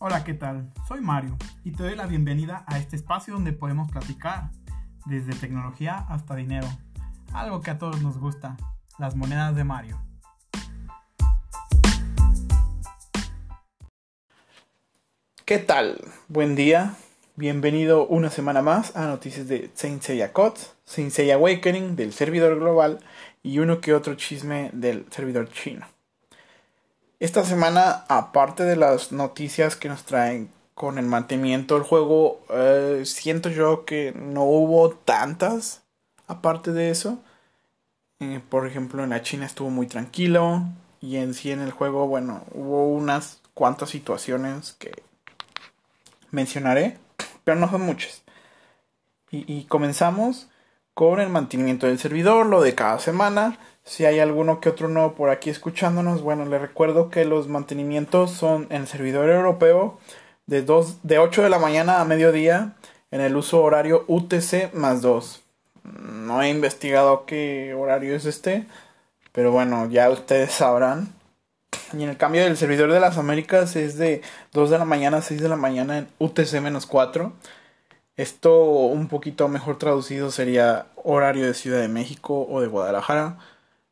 Hola, ¿qué tal? Soy Mario y te doy la bienvenida a este espacio donde podemos platicar desde tecnología hasta dinero, algo que a todos nos gusta, las monedas de Mario. ¿Qué tal? Buen día. Bienvenido una semana más a noticias de Saint Seiya COTS, Saint Seiya Awakening del servidor global y uno que otro chisme del servidor chino. Esta semana, aparte de las noticias que nos traen con el mantenimiento del juego, eh, siento yo que no hubo tantas aparte de eso. Eh, por ejemplo, en la China estuvo muy tranquilo y en sí en el juego, bueno, hubo unas cuantas situaciones que mencionaré, pero no son muchas. y comenzamos con el mantenimiento del servidor, lo de cada semana. Si hay alguno que otro nuevo por aquí escuchándonos, bueno, les recuerdo que los mantenimientos son en el servidor europeo de, 2, de 8 de la mañana a mediodía en el uso horario UTC más 2. No he investigado qué horario es este, pero bueno, ya ustedes sabrán. Y en el cambio del servidor de las Américas es de 2 de la mañana a 6 de la mañana en UTC menos 4. Esto un poquito mejor traducido sería horario de Ciudad de México o de Guadalajara.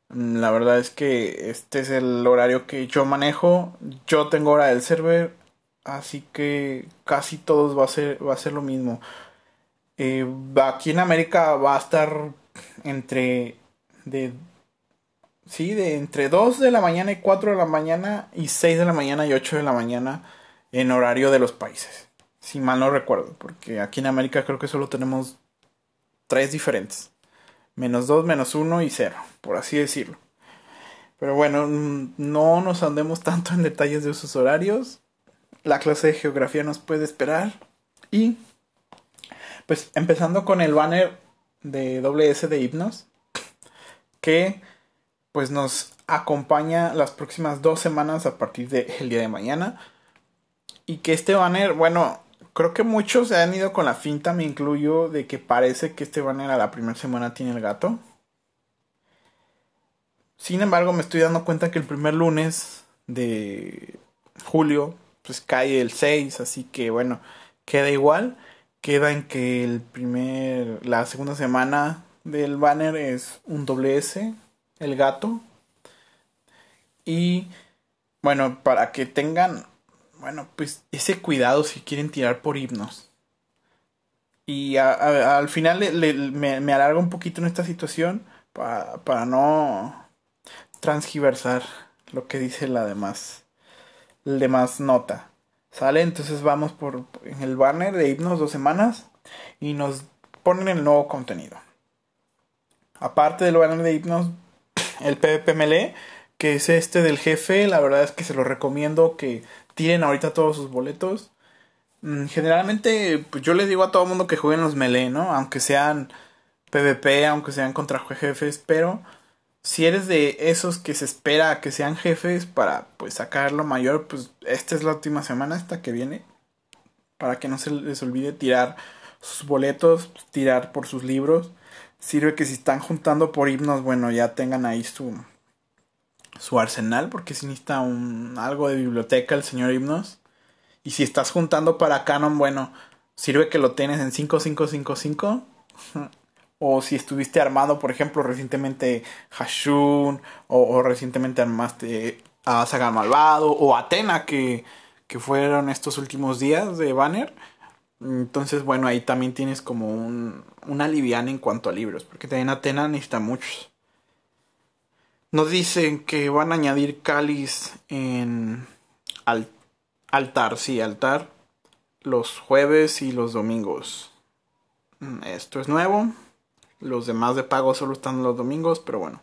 Mm, la verdad es que este es el horario que yo manejo. Yo tengo hora del server, así que casi todos va a ser, va a ser lo mismo. Eh, aquí en América va a estar entre de sí, de entre 2 de la mañana y 4 de la mañana y 6 de la mañana y 8 de la mañana en horario de los países. Si mal no recuerdo, porque aquí en América creo que solo tenemos tres diferentes menos 2, menos 1 y 0, por así decirlo. Pero bueno, no nos andemos tanto en detalles de sus horarios. La clase de geografía nos puede esperar. Y pues empezando con el banner de WS de Hipnos, que pues nos acompaña las próximas dos semanas a partir del día de mañana. Y que este banner, bueno, Creo que muchos se han ido con la finta, me incluyo, de que parece que este banner a la primera semana tiene el gato. Sin embargo, me estoy dando cuenta que el primer lunes de julio, pues cae el 6, así que bueno, queda igual. Queda en que el primer, la segunda semana del banner es un doble S, el gato. Y bueno, para que tengan bueno, pues ese cuidado si quieren tirar por himnos. Y al final me, me, alargo un poquito en esta situación para, para no transgiversar lo que dice la demás, la demás nota. ¿Sale? Entonces vamos por en el banner de himnos dos semanas y nos ponen el nuevo contenido. Aparte del banner de himnos, el PvP que es este del jefe, la verdad es que se lo recomiendo que tienen ahorita todos sus boletos. Mm, generalmente, pues yo les digo a todo mundo que jueguen los melee, ¿no? Aunque sean PvP, aunque sean contra jefes, pero si eres de esos que se espera que sean jefes para pues sacar lo mayor, pues esta es la última semana, esta que viene, para que no se les olvide tirar sus boletos, tirar por sus libros. Sirve que si están juntando por himnos, bueno, ya tengan ahí su, su arsenal, porque si necesita un, algo de biblioteca el señor Himnos. Y si estás juntando para Canon, bueno, sirve que lo tienes en 5555. o si estuviste armado, por ejemplo, recientemente Hashun, o, recientemente armaste a Saga Malvado, o Atena, que, que fueron estos últimos días de Banner. Entonces, bueno, ahí también tienes como un, una liviana en cuanto a libros, porque también Atena necesita muchos. Nos dicen que van a añadir cáliz en altar, sí, altar, los jueves y los domingos. Mm, esto es nuevo. Los demás de pago solo están los domingos, pero bueno.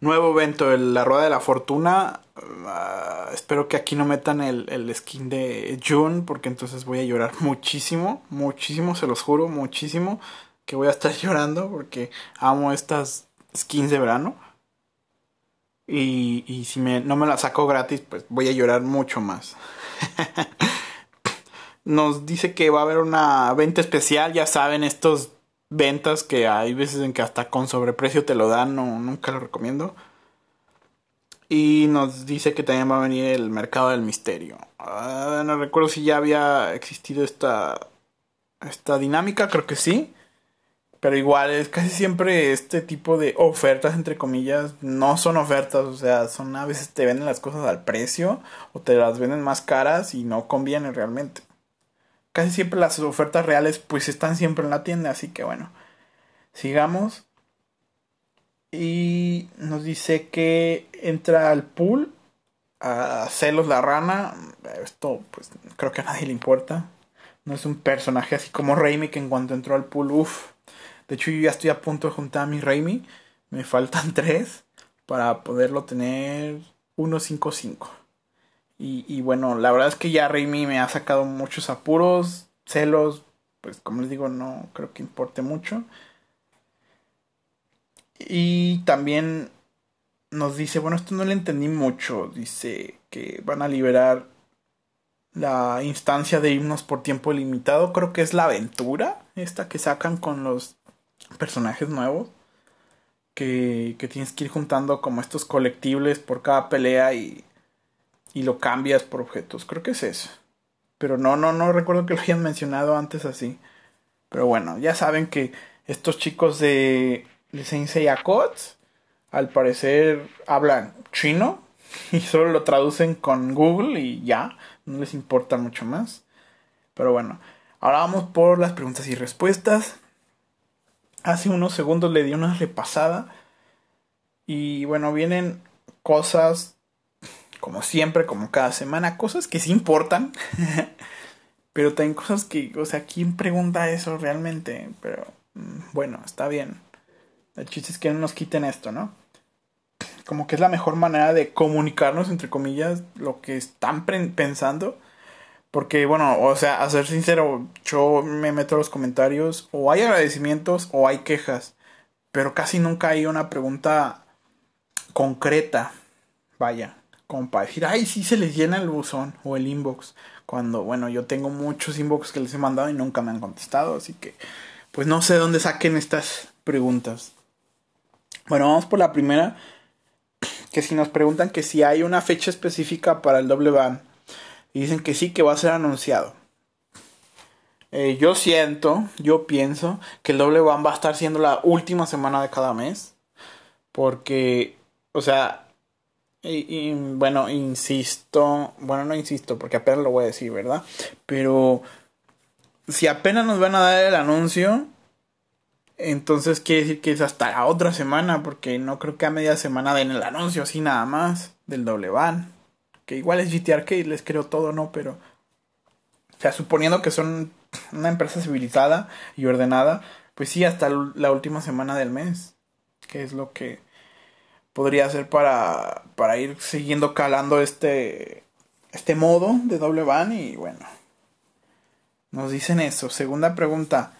Nuevo evento, la Rueda de la Fortuna. Ah, espero que aquí no metan el, el, skin de June, porque entonces voy a llorar muchísimo, muchísimo, se los juro, muchísimo. Que voy a estar llorando porque amo estas skins de verano. Y, y si me, no me la saco gratis, pues voy a llorar mucho más. Nos dice que va a haber una venta especial, ya saben, estos ventas que hay veces en que hasta con sobreprecio te lo dan, no, nunca lo recomiendo. Y nos dice que también va a venir el mercado del misterio. Ah, no recuerdo si ya había existido esta, esta dinámica, creo que sí. Pero igual es casi siempre este tipo de ofertas, entre comillas, no son ofertas, o sea, son a veces te venden las cosas al precio o te las venden más caras y no conviene realmente. Casi siempre las ofertas reales pues están siempre en la tienda, así que bueno, sigamos. Y nos dice que entra al pool a Celos la rana. Esto pues creo que a nadie le importa. No es un personaje así como Raimi que en cuanto entró al pool, uff de hecho, yo ya estoy a punto de juntar a mi Raimi. Me faltan tres para poderlo tener 1.55. Y, y bueno, la verdad es que ya Raimi me ha sacado muchos apuros, celos, pues como les digo, no creo que importe mucho. Y también nos dice, bueno, esto no le entendí mucho, dice que van a liberar la instancia de himnos por tiempo limitado, creo que es la aventura, esta que sacan con los personajes nuevos que, que tienes que ir juntando como estos colectibles por cada pelea y, y lo cambias por objetos. Creo que es eso. Pero no, no, no recuerdo que lo hayan mencionado antes así. Pero bueno, ya saben que estos chicos de y Acots al parecer hablan chino y solo lo traducen con Google y ya, no les importa mucho más. Pero bueno, ahora vamos por las preguntas y respuestas hace unos segundos le di una repasada. Y bueno, vienen cosas, como siempre, como cada semana, cosas que sí importan. pero también cosas que, o sea, ¿quién pregunta eso realmente? Pero mm, bueno, está bien. El chiste es que no nos quiten esto, ¿no? Como que es la mejor manera de comunicarnos, entre comillas, lo que están pensando porque, bueno, o sea, a ser sincero, yo me meto a los comentarios, o hay agradecimientos o hay quejas, pero casi nunca hay una pregunta concreta, vaya, como para decir, ay, sí se les llena el buzón o el inbox, cuando, bueno, yo tengo muchos inbox que les he mandado y nunca me han contestado, así que, pues no sé dónde saquen estas preguntas. Bueno, vamos por la primera, que si nos preguntan que si hay una fecha específica para el doble ban y dicen que sí, que va a ser anunciado. Eh, yo siento, yo pienso que el doble van va a estar siendo la última semana de cada mes. Porque, o sea, y, bueno, insisto, bueno, no insisto porque apenas lo voy a decir, ¿verdad? Pero si apenas nos van a dar el anuncio, entonces quiere decir que es hasta la otra semana, porque no creo que a media semana den el anuncio así nada más del doble van que igual es GT Arcade, les creo todo, ¿no? Pero, o sea, suponiendo que son una empresa civilizada y ordenada, pues sí, hasta la última semana del mes, que es lo que podría hacer para, para ir siguiendo calando este, este modo de doble van y bueno, nos dicen eso. Segunda pregunta,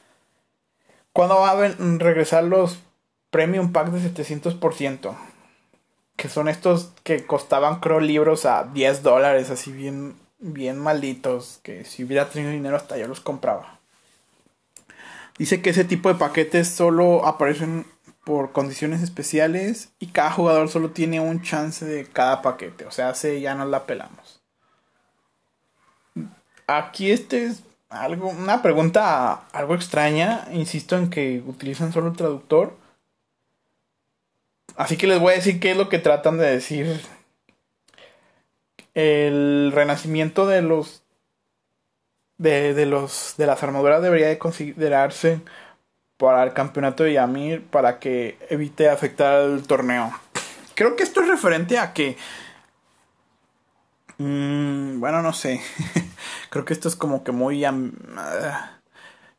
¿cuándo va a regresar los Premium Pack de 700%? Que son estos que costaban creo libros a 10 dólares, así bien, bien malditos, que si hubiera tenido dinero hasta yo los compraba. Dice que ese tipo de paquetes solo aparecen por condiciones especiales y cada jugador solo tiene un chance de cada paquete, o sea, se ya nos la pelamos. Aquí este es algo, una pregunta algo extraña, insisto en que utilizan solo el traductor Así que les voy a decir qué es lo que tratan de decir. El renacimiento de los de, de los de las armaduras debería de considerarse para el campeonato de Yamir para que evite afectar al torneo. Creo que esto es referente a que mmm, bueno, no sé. Creo que esto es como que muy yo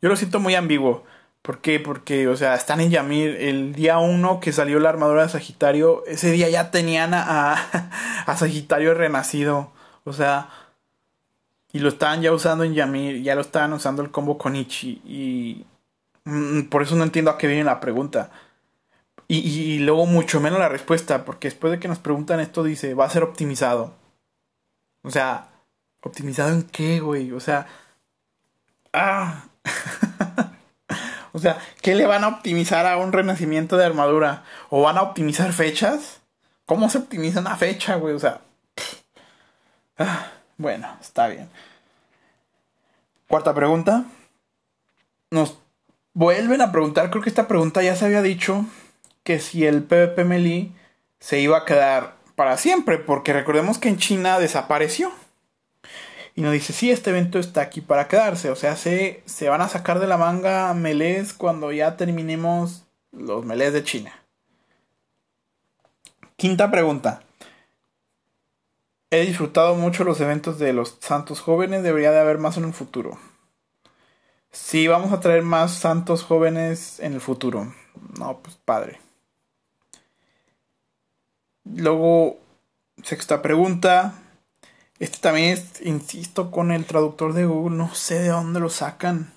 lo siento muy ambiguo. ¿Por qué? Porque, o sea, están en Yamir. El día uno que salió la armadura de Sagitario, ese día ya tenían a, a, Sagitario renacido. O sea, y lo estaban ya usando en Yamir, ya lo estaban usando el combo con Ichi. Y mm, por eso no entiendo a qué viene la pregunta. Y, y, luego mucho menos la respuesta, porque después de que nos preguntan esto dice, va a ser optimizado. O sea, ¿optimizado en qué, güey? O sea... Ah. O sea, ¿qué le van a optimizar a un renacimiento de armadura? ¿O van a optimizar fechas? ¿Cómo se optimiza una fecha, güey? O sea. Ah, bueno, está bien. Cuarta pregunta. Nos vuelven a preguntar, creo que esta pregunta ya se había dicho, que si el PvP Melee se iba a quedar para siempre, porque recordemos que en China desapareció. Y nos dice, sí, este evento está aquí para quedarse. O sea, se, se van a sacar de la manga melés cuando ya terminemos los melés de China. Quinta pregunta. He disfrutado mucho los eventos de los santos jóvenes, debería de haber más en el futuro. Sí, vamos a traer más santos jóvenes en el futuro. No, pues padre. Luego, sexta pregunta. Este también es, insisto, con el traductor de Google. No sé de dónde lo sacan.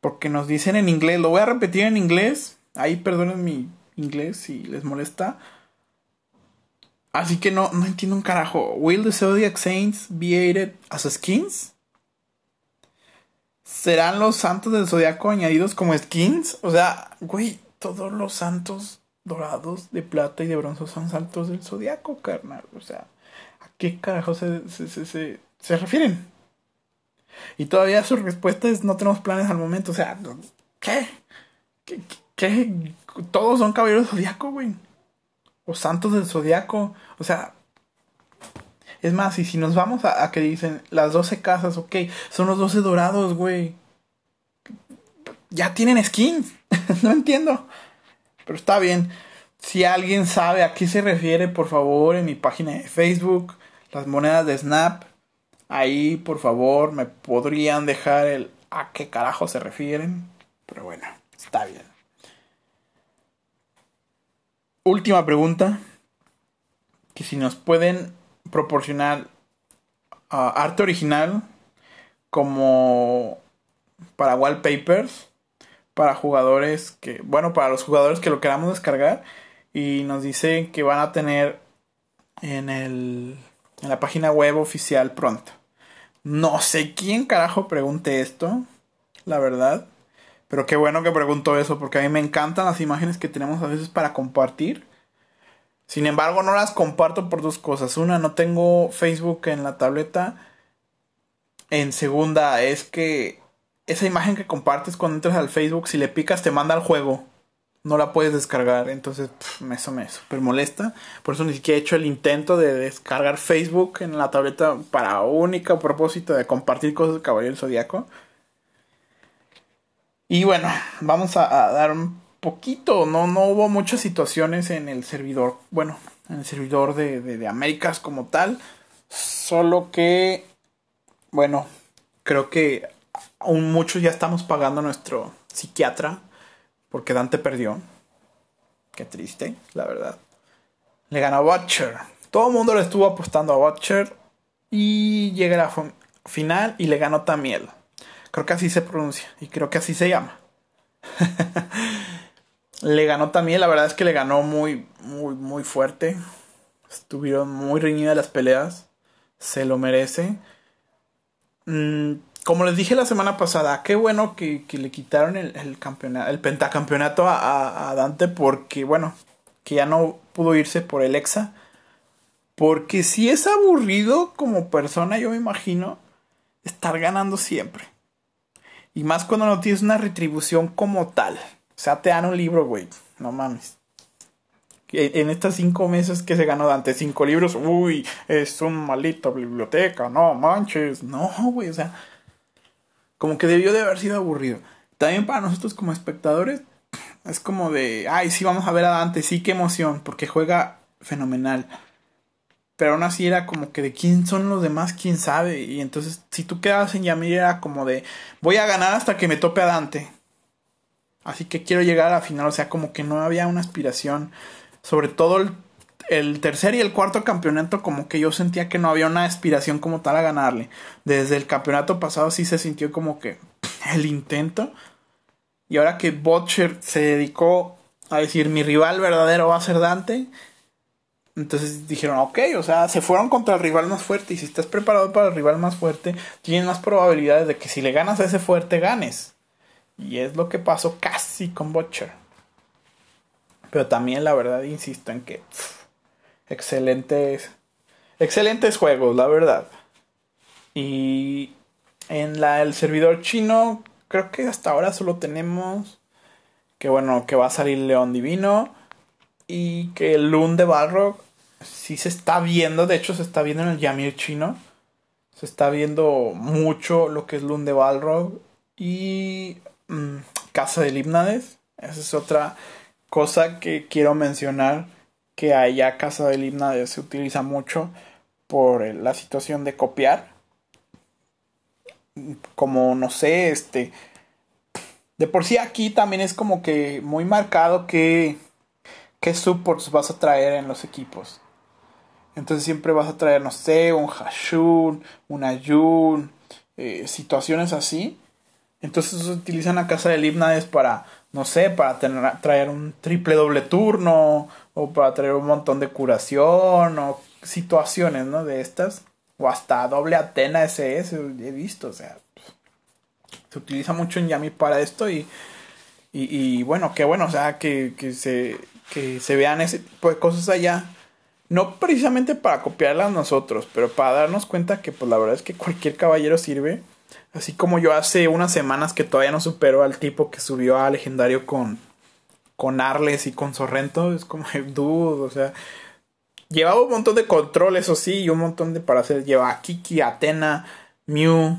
Porque nos dicen en inglés. Lo voy a repetir en inglés. Ahí perdonen mi inglés si les molesta. Así que no, no entiendo un carajo. Will the Zodiac Saints be aided as skins? ¿Serán los santos del zodiaco añadidos como skins? O sea, güey, todos los santos dorados de plata y de bronce son santos del zodiaco, carnal. O sea, ¿a qué carajo se, se, se, refieren? Y todavía su respuesta es no tenemos planes al momento. O sea, ¿qué? ¿Qué? Todos son caballeros zodiaco, güey. O santos del zodiaco. O sea, es más, y si nos vamos a, que dicen las 12 casas, ok, son los 12 dorados, güey. Ya tienen skins. no entiendo. Pero está bien. Si alguien sabe a qué se refiere, por favor, en mi página de Facebook, las monedas de Snap, ahí, por favor, me podrían dejar el a qué carajo se refieren. Pero bueno, está bien. Última pregunta. Que si nos pueden proporcionar ah, arte original como para wallpapers para jugadores que bueno para los jugadores que lo queramos descargar y nos dice que van a tener en el en la página web oficial pronto no sé quién carajo pregunte esto la verdad pero qué bueno que preguntó eso porque a mí me encantan las imágenes que tenemos a veces para compartir sin embargo, no las comparto por dos cosas. Una, no tengo Facebook en la tableta. En segunda, es que esa imagen que compartes cuando entras al Facebook, si le picas te manda al juego. No la puedes descargar. Entonces, eso me super molesta. Por eso ni siquiera he hecho el intento de descargar Facebook en la tableta para único propósito de compartir cosas de Caballero Zodíaco. Y bueno, vamos a, dar un poquito, no, no hubo muchas situaciones en el servidor, bueno, en el servidor de, de, Américas como tal, solo que, bueno, creo que aún muchos ya estamos pagando a nuestro psiquiatra porque Dante perdió. Qué triste, la verdad. Le ganó a Butcher. Todo el mundo le estuvo apostando a Butcher y llega a la final y le ganó Tamiel. Creo que así se pronuncia y creo que así se llama. Le ganó también, la verdad es que le ganó muy, muy, muy fuerte. Estuvieron muy reñidas las peleas. Se lo merece. Mm, como les dije la semana pasada, qué bueno que, le quitaron el, campeonato, el pentacampeonato a, a, Dante porque, bueno, que ya no pudo irse por el Exa. Porque si es aburrido como persona, yo me imagino, estar ganando siempre. Y más cuando no tienes una retribución como tal. O sea, te dan un libro, güey. No mames. En estos cinco meses que se ganó Dante, cinco libros, uy, es un malito biblioteca, no manches. No, güey, o sea, como que debió de haber sido aburrido. También para nosotros como espectadores, es como de, ay, sí, vamos a ver a Dante, sí, qué emoción, porque juega fenomenal. Pero aún así era como que de quién son los demás, quién sabe. Y entonces, si tú quedabas en Yamir, era como de, voy a ganar hasta que me tope a Dante. Así que quiero llegar a la final. O sea, como que no había una aspiración. Sobre todo el, tercer y el cuarto campeonato, como que yo sentía que no había una aspiración como tal a ganarle. Desde el campeonato pasado sí se sintió como que el intento. Y ahora que Butcher se dedicó a decir mi rival verdadero va a ser Dante. Entonces dijeron, ok, o sea, se fueron contra el rival más fuerte. Y si estás preparado para el rival más fuerte, tienes más probabilidades de que si le ganas a ese fuerte, ganes. Y es lo que pasó casi con Butcher. Pero también la verdad insisto en que excelentes, excelentes juegos, la verdad. Y en la, el servidor chino, creo que hasta ahora solo tenemos que bueno, que va a salir León Divino y que el Loon de Balrog sí se está viendo, de hecho se está viendo en el Yamir chino. Se está viendo mucho lo que es Loon de Balrog y mm, Casa de Limnades. Esa es otra cosa que quiero mencionar que allá Casa de Limnades se utiliza mucho por la situación de copiar. Como no sé, este de por sí aquí también es como que muy marcado que qué supports vas a traer en los equipos. Entonces siempre vas a traer, no sé, un Hashun, un Ayun, eh, situaciones así. Entonces utilizan la casa del Hipnades para, no sé, para tener, traer un triple doble turno o para traer un montón de curación o situaciones, ¿no? De estas. O hasta doble Atena SS, he visto, o sea, se utiliza mucho en Yami para esto y, y, bueno, qué bueno, o sea, que, que, se, que se vean ese tipo de cosas allá. No precisamente para copiarlas nosotros, pero para darnos cuenta que pues la verdad es que cualquier caballero sirve. Así como yo hace unas semanas que todavía no supero al tipo que subió a legendario con, con Arles y con Sorrento. Es como, dude, o sea, llevaba un montón de control, eso sí, y un montón de para hacer. Lleva Kiki, Atena, Mew,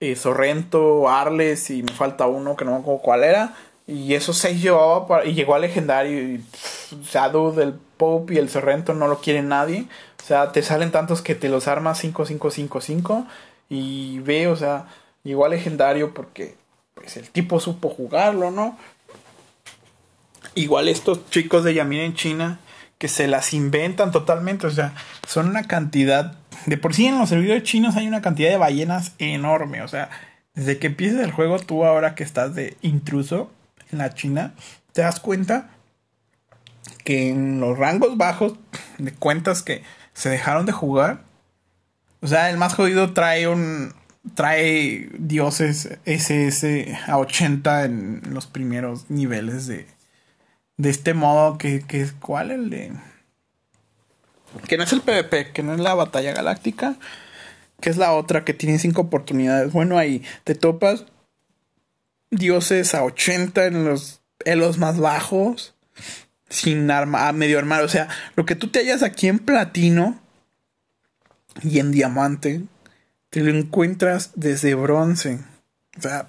eh, Sorrento, Arles y me falta uno que no me acuerdo cuál era. Y esos seis llevaba y llegó a legendario y Shadow del Pope y el Sorrento no lo quiere nadie. O sea, te salen tantos que te los armas 5, 5, 5, 5 y ve, o sea, llegó a legendario porque pues el tipo supo jugarlo, ¿no? Igual estos chicos de Yamin en China que se las inventan totalmente, o sea, son una cantidad de por sí en los servidores chinos hay una cantidad de ballenas enorme. O sea, desde que empieza el juego, tú ahora que estás de intruso en la China, te das cuenta que en los rangos bajos de cuentas que se dejaron de jugar, o sea, el más jodido trae un trae dioses SS a 80 en los primeros niveles de de este modo que, que cuál el de que no es el PvP, que no es la batalla galáctica, que es la otra que tiene cinco oportunidades. Bueno, ahí te topas dioses a 80 en los elos más bajos, sin arma, medio armado. O sea, lo que tú te hallas aquí en platino y en diamante, te lo encuentras desde bronce. O sea,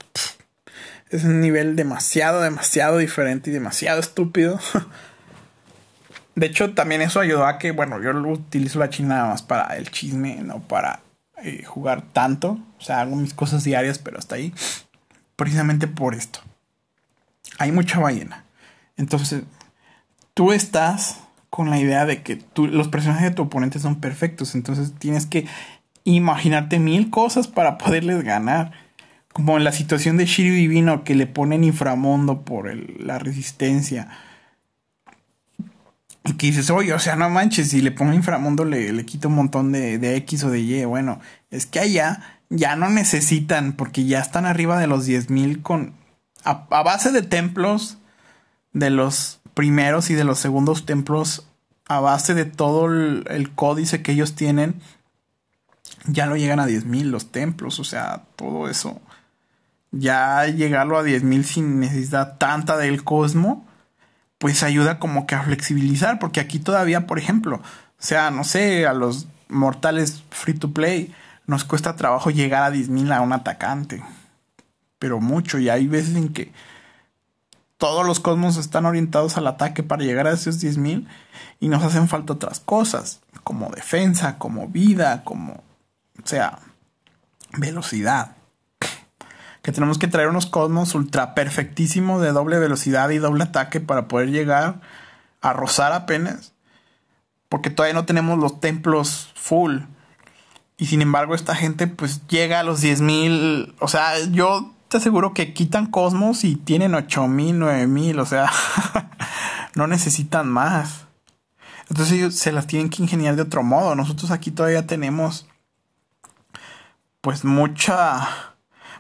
es un nivel demasiado, demasiado diferente y demasiado estúpido. De hecho, también eso ayudó a que, bueno, yo utilizo la China nada más para el chisme, no para eh, jugar tanto. O sea, hago mis cosas diarias, pero hasta ahí. Precisamente por esto. Hay mucha ballena. Entonces, tú estás con la idea de que tú, los personajes de tu oponente son perfectos. Entonces tienes que imaginarte mil cosas para poderles ganar. Como en la situación de Shiryu Divino que le ponen inframundo por la resistencia y que dices, oye, o sea, no manches, si le pongo inframundo le, le quito un montón de, de X o de Y. Bueno, es que allá ya no necesitan, porque ya están arriba de los 10.000 con... A, base de templos, de los primeros y de los segundos templos, a base de todo el, códice que ellos tienen, ya lo llegan a 10.000 los templos, o sea, todo eso. Ya llegarlo a 10.000 sin necesidad tanta del cosmo pues ayuda como que a flexibilizar, porque aquí todavía, por ejemplo, o sea, no sé, a los mortales free to play nos cuesta trabajo llegar a 10.000 a un atacante, pero mucho, y hay veces en que todos los cosmos están orientados al ataque para llegar a esos 10.000 y nos hacen falta otras cosas, como defensa, como vida, como, o sea, velocidad que tenemos que traer unos cosmos ultra perfectísimos de doble velocidad y doble ataque para poder llegar a rozar apenas. Porque todavía no tenemos los templos full. Y sin embargo, esta gente pues llega a los 10.000. O sea, yo te aseguro que quitan cosmos y tienen 8.000, 9.000. O sea, no necesitan más. Entonces ellos se las tienen que ingeniar de otro modo. Nosotros aquí todavía tenemos pues mucha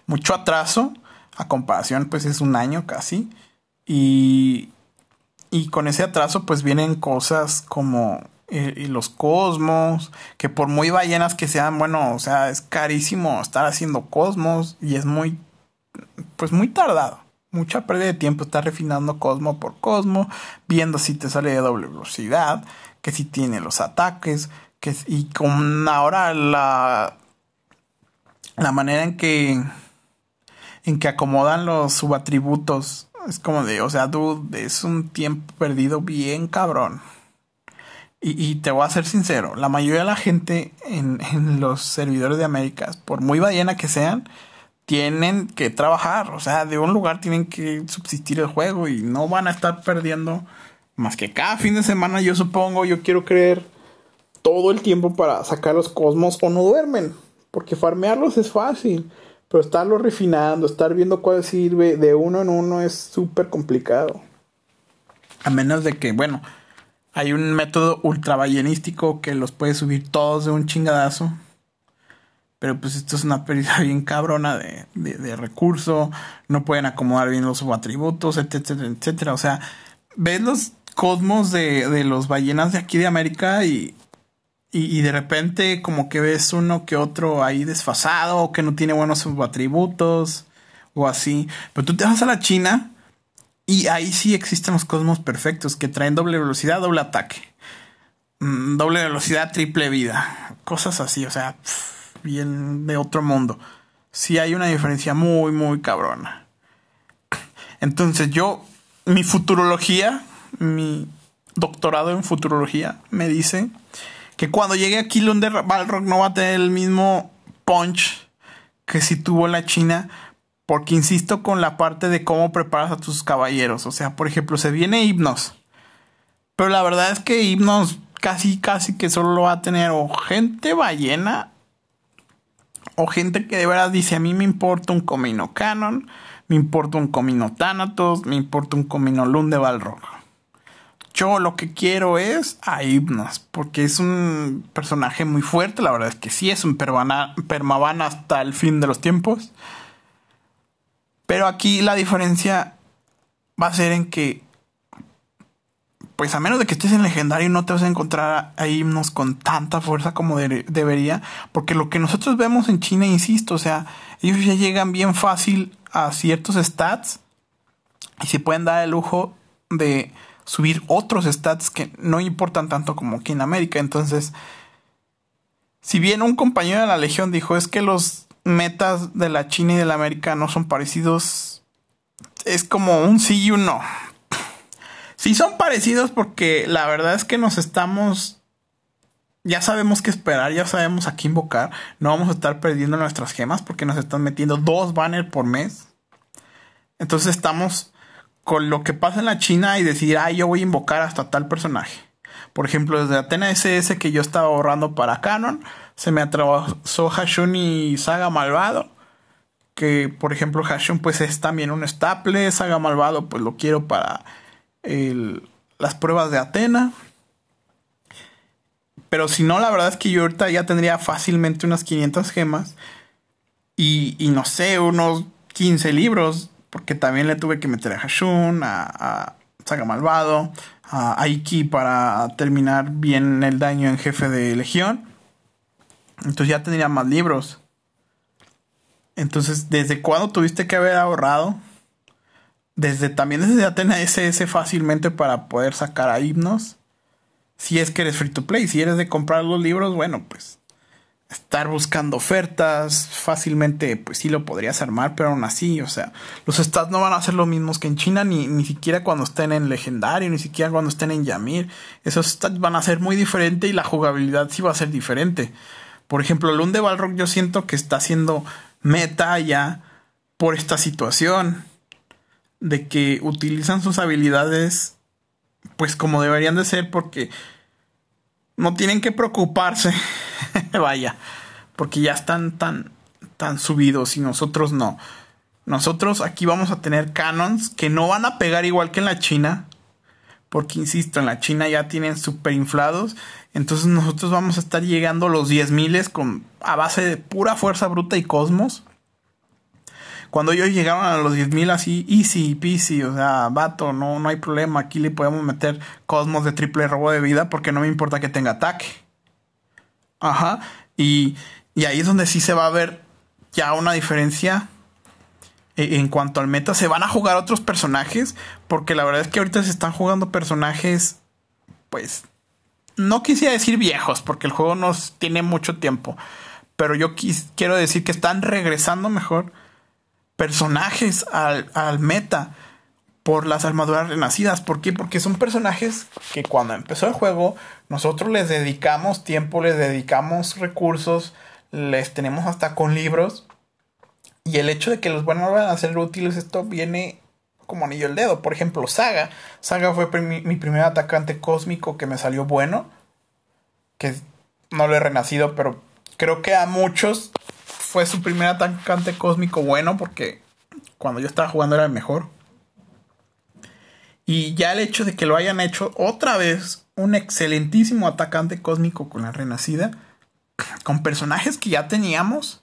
mucho atraso. A comparación, pues es un año casi. Y, y con ese atraso, pues vienen cosas como eh, y los cosmos, que por muy ballenas que sean, bueno, o sea, es carísimo estar haciendo cosmos y es muy, pues muy tardado. Mucha pérdida de tiempo estar refinando cosmo por cosmo, viendo si te sale de doble velocidad, que si tiene los ataques, que y con ahora la la manera en que en que acomodan los subatributos. Es como de, o sea, dude, es un tiempo perdido bien cabrón. Y, te voy a ser sincero, la mayoría de la gente en, en los servidores de Américas, por muy ballena que sean, tienen que trabajar, o sea, de un lugar tienen que subsistir el juego y no van a estar perdiendo más que cada fin de semana, yo supongo, yo quiero creer todo el tiempo para sacar los cosmos o no duermen, porque farmearlos es fácil, pero estarlo refinando, estar viendo cuál sirve de uno en uno es súper complicado. A menos de que, bueno, hay un método ultra ballenístico que los puede subir todos de un chingadazo. Pero pues esto es una pérdida bien cabrona de, de, de recurso. No pueden acomodar bien los subatributos, etcétera, etcétera. O sea, ves los cosmos de, de los ballenas de aquí de América y, y, de repente como que ves uno que otro ahí desfasado o que no tiene buenos subatributos o así. Pero tú te vas a la China y ahí sí existen los cosmos perfectos que traen doble velocidad, doble ataque. Mm, doble velocidad, triple vida. Cosas así, o sea, bien de otro mundo. Sí hay una diferencia muy, muy cabrona. Entonces yo, mi futurología, mi doctorado en futurología me dice que cuando llegue aquí Lunder Balrog no va a tener el mismo punch que si tuvo la China. Porque insisto con la parte de cómo preparas a tus caballeros. O sea, por ejemplo, se viene Hipnos. Pero la verdad es que Hipnos casi, casi que solo lo va a tener o gente ballena. O gente que de verdad dice, a mí me importa un comino canon. Me importa un comino Thanatos. Me importa un comino Lund de Balrog. Yo lo que quiero es a Hipnos, porque es un personaje muy fuerte, la verdad es que sí, es un permaban hasta el fin de los tiempos. Pero aquí la diferencia va a ser en que, pues a menos de que estés en legendario, no te vas a encontrar a himnos con tanta fuerza como debería, porque lo que nosotros vemos en China, insisto, o sea, ellos ya llegan bien fácil a ciertos stats y se pueden dar el lujo de subir otros stats que no importan tanto como aquí en América. Entonces, si bien un compañero de la Legión dijo es que los metas de la China y de la América no son parecidos, es como un sí y un no. Sí son parecidos porque la verdad es que nos estamos... Ya sabemos qué esperar, ya sabemos a qué invocar. No vamos a estar perdiendo nuestras gemas porque nos están metiendo dos banners por mes. Entonces estamos con lo que pasa en la China y decir, ay, yo voy a invocar hasta tal personaje. Por ejemplo, desde Atena SS que yo estaba ahorrando para Canon, se me atravesó Hashun y Saga Malvado. Que, por ejemplo, Hashun pues es también un staple. Saga Malvado pues lo quiero para las pruebas de Atena. Pero si no, la verdad es que yo ahorita ya tendría fácilmente unas 500 gemas. Y no sé, unos 15 libros porque también le tuve que meter a Hashun, a, Saga Malvado, a Aiki para terminar bien el daño en jefe de Legión. Entonces ya tendría más libros. Entonces, ¿desde cuándo tuviste que haber ahorrado? Desde también desde Atena SS fácilmente para poder sacar a himnos. Si es que eres free to play, si eres de comprar los libros, bueno, pues estar buscando ofertas fácilmente pues sí lo podrías armar pero aún así o sea los stats no van a ser los mismos que en China ni, ni siquiera cuando estén en legendario ni siquiera cuando estén en Yamir. Esos stats van a ser muy diferentes y la jugabilidad sí va a ser diferente. Por ejemplo Lund de Balrog yo siento que está haciendo meta ya por esta situación de que utilizan sus habilidades pues como deberían de ser porque no tienen que preocuparse. Vaya, porque ya están tan, tan subidos y nosotros no. Nosotros aquí vamos a tener canons que no van a pegar igual que en la China. Porque, insisto, en la China ya tienen super inflados. Entonces nosotros vamos a estar llegando a los 10 miles con, a base de pura fuerza bruta y cosmos. Cuando ellos llegaron a los 10.000 así, easy peasy, o sea, vato, no, no hay problema. Aquí le podemos meter cosmos de triple robo de vida porque no me importa que tenga ataque. Ajá. Y, y ahí es donde sí se va a ver ya una diferencia e, en cuanto al meta. Se van a jugar otros personajes porque la verdad es que ahorita se están jugando personajes, pues, no quisiera decir viejos porque el juego no tiene mucho tiempo. Pero yo quiero decir que están regresando mejor personajes al, al meta por las armaduras renacidas. ¿Por qué? Porque son personajes que cuando empezó el juego nosotros les dedicamos tiempo, les dedicamos recursos, les tenemos hasta con libros. Y el hecho de que los vuelvan a ser útiles, esto viene como anillo al dedo. Por ejemplo, Saga. Saga fue mi, primer atacante cósmico que me salió bueno. Que no lo he renacido, pero creo que a muchos fue su primer atacante cósmico bueno porque cuando yo estaba jugando era el mejor. Y ya el hecho de que lo hayan hecho otra vez un excelentísimo atacante cósmico con la renacida, con personajes que ya teníamos.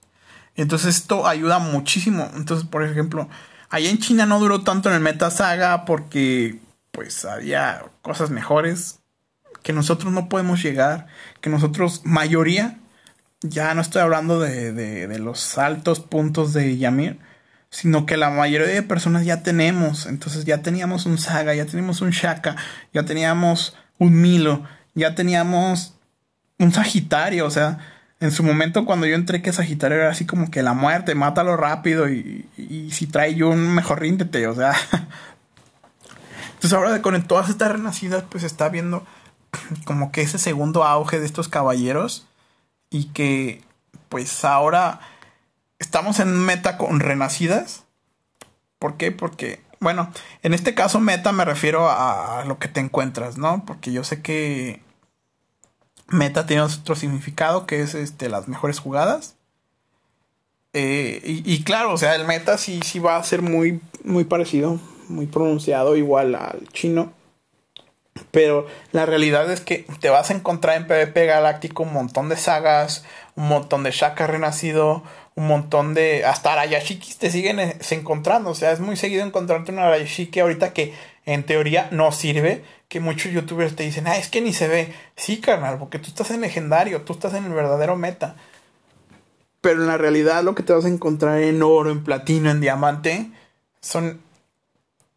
Entonces esto ayuda muchísimo. Entonces, por ejemplo, allá en China no duró tanto en el Meta Saga porque pues había cosas mejores que nosotros no podemos llegar, que nosotros mayoría, ya no estoy hablando de, de, de los altos puntos de Yamir, sino que la mayoría de personas ya tenemos. Entonces ya teníamos un Saga, ya teníamos un Shaka, ya teníamos un Milo, ya teníamos un Sagitario. O sea, en su momento cuando yo entré que Sagitario era así como que la muerte, mátalo rápido y, y si trae yo un mejor ríndete. O sea. Entonces ahora con todas estas renacidas pues está viendo como que ese segundo auge de estos caballeros y que pues ahora estamos en meta con renacidas. ¿Por qué? Porque, bueno, en este caso meta me refiero a, lo que te encuentras, ¿no? Porque yo sé que meta tiene otro significado que es este, las mejores jugadas. Eh, y, claro, o sea, el meta sí, sí va a ser muy, muy parecido, muy pronunciado, igual al chino. Pero la realidad es que te vas a encontrar en PvP Galáctico un montón de sagas, un montón de Shaka renacido, un montón de. Hasta Arayashikis te siguen eh, encontrando. O sea, es muy seguido encontrarte un Arayashiki ahorita que en teoría no sirve. Que muchos youtubers te dicen, ah, es que ni se ve. Sí, carnal, porque tú estás en legendario, tú estás en el verdadero meta. Pero en la realidad lo que te vas a encontrar en oro, en platino, en diamante, son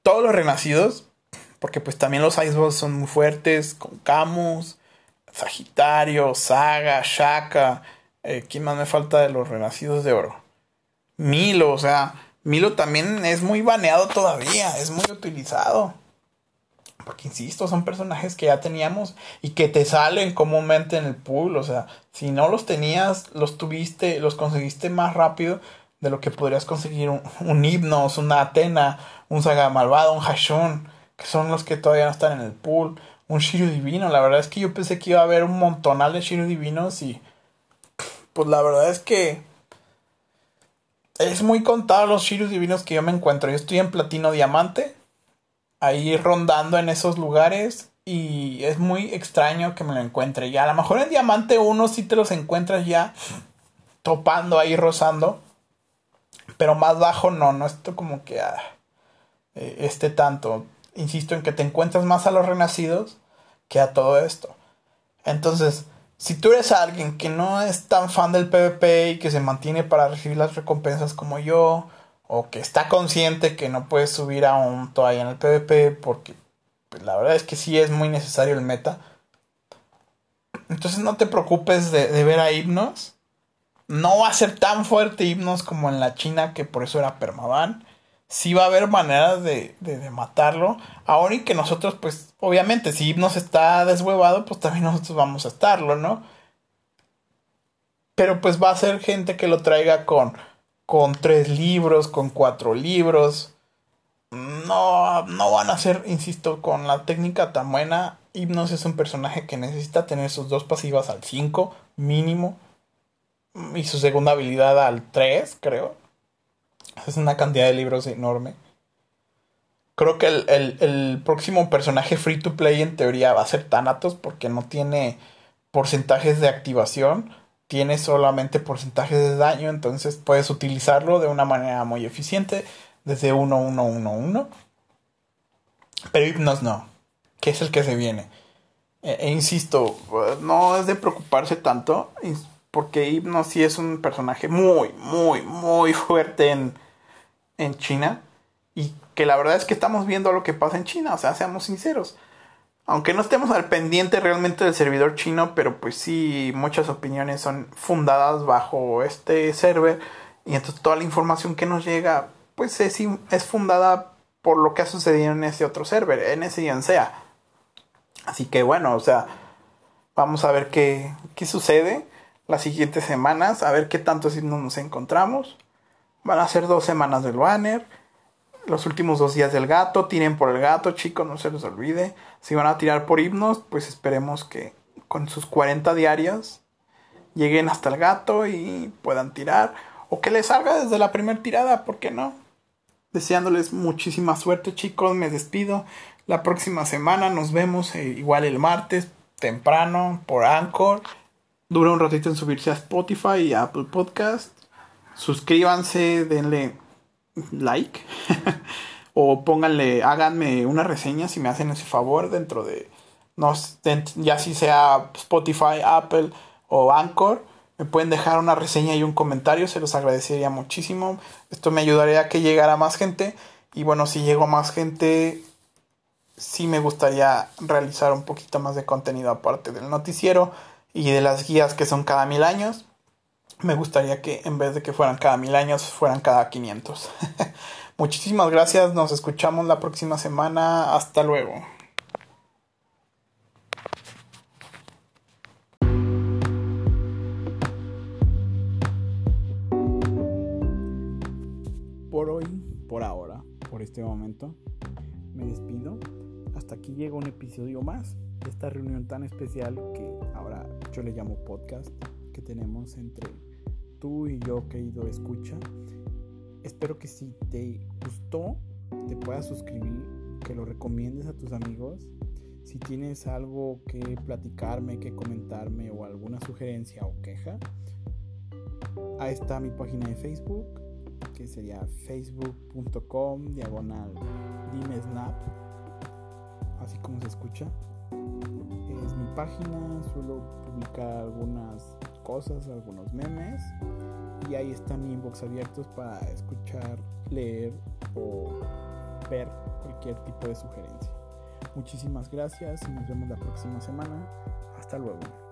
todos los renacidos. Porque pues también los Iceballs son muy fuertes, con Camus, Sagitario, Saga, Shaka eh, ¿Quién más me falta de los renacidos de oro? Milo, o sea, Milo también es muy baneado todavía, es muy utilizado. Porque insisto, son personajes que ya teníamos y que te salen comúnmente en el pool. O sea, si no los tenías, los tuviste, los conseguiste más rápido de lo que podrías conseguir un, un Hipnos, una Atena, un Saga Malvado, un Hashun, que son los que todavía no están en el pool. Un Shiru Divino. La verdad es que yo pensé que iba a haber un montonal de Shiru Divinos y pues la verdad es que es muy contado los Shirus divinos que yo me encuentro. Yo estoy en platino diamante, ahí rondando en esos lugares y es muy extraño que me lo encuentre ya. A lo mejor en diamante uno sí te los encuentras ya topando ahí rozando, pero más bajo no, no esto como que ah, eh, este tanto. Insisto en que te encuentras más a los renacidos que a todo esto. Entonces, si tú eres alguien que no es tan fan del PvP y que se mantiene para recibir las recompensas como yo, o que está consciente que no puedes subir a un todavía en el PvP porque pues, la verdad es que sí es muy necesario el meta. Entonces no te preocupes de, de ver a Hipnos. No va a ser tan fuerte Hipnos como en la China, que por eso era Permaban sí va a haber maneras de, de, matarlo. Ahora y que nosotros, pues, obviamente, si nos está deshuevado, pues también nosotros vamos a estarlo, ¿no? Pero pues va a ser gente que lo traiga con, con tres libros, con cuatro libros. No, no van a ser, insisto, con la técnica tan buena. Hipnos es un personaje que necesita tener sus dos pasivas al 5 mínimo. Y su segunda habilidad al 3, creo. Es una cantidad de libros enorme. Creo que el, próximo personaje free to play en teoría va a ser Thanatos porque no tiene porcentajes de activación. tiene solamente porcentajes de daño, entonces puedes utilizarlo de una manera muy eficiente desde 1111. Pero Hypnos no, que es el que se viene. E, e insisto, no es de preocuparse tanto, porque Hypnos sí es un personaje muy, muy, muy fuerte en, en China. Y que la verdad es que estamos viendo lo que pasa en China, o sea, seamos sinceros. Aunque no estemos al pendiente realmente del servidor chino, pero pues sí, muchas opiniones son fundadas bajo este server. Y entonces toda la información que nos llega, pues es, es fundada por lo que ha sucedido en ese otro server, en ese y SEA. Así que bueno, o sea, vamos a ver qué, qué sucede las siguientes semanas, a ver qué tanto signos nos encontramos. Van a ser dos semanas del banner los últimos dos días del gato, tiren por el gato, chicos, no se les olvide. Si van a tirar por himnos, pues esperemos que con sus 40 diarias lleguen hasta el gato y puedan tirar. O que les salga desde la primera tirada, ¿por qué no? Deseándoles muchísima suerte, chicos. Me despido. La próxima semana nos vemos eh, igual el martes, temprano, por Anchor. Dura un ratito en subirse a Spotify y a Apple Podcast. Suscríbanse, denle like. o pónganle, háganme una reseña si me hacen ese favor dentro de, no, ya si sea Spotify, Apple o Anchor. Me pueden dejar una reseña y un comentario, se los agradecería muchísimo. Esto me ayudaría a que llegara más gente. Y bueno, si llego más gente, sí me gustaría realizar un poquito más de contenido aparte del noticiero y de las guías que son cada mil años me gustaría que en vez de que fueran cada mil años, fueran cada 500. Muchísimas gracias, nos escuchamos la próxima semana, hasta luego. Por hoy, por ahora, por este momento, me despido. Hasta aquí llega un episodio más de esta reunión tan especial que ahora yo le llamo podcast que tenemos entre tú y yo, querido escucha. Espero que si te gustó, te puedas suscribir, que lo recomiendes a tus amigos. Si tienes algo que platicarme, que comentarme o alguna sugerencia o queja, ahí está mi página de Facebook, que sería facebook.com diagonal dimesnap, así como se escucha. Es mi página, suelo publicar algunas cosas, algunos memes. Y ahí están mi inbox abiertos para escuchar, leer o ver cualquier tipo de sugerencia. Muchísimas gracias y nos vemos la próxima semana. Hasta luego.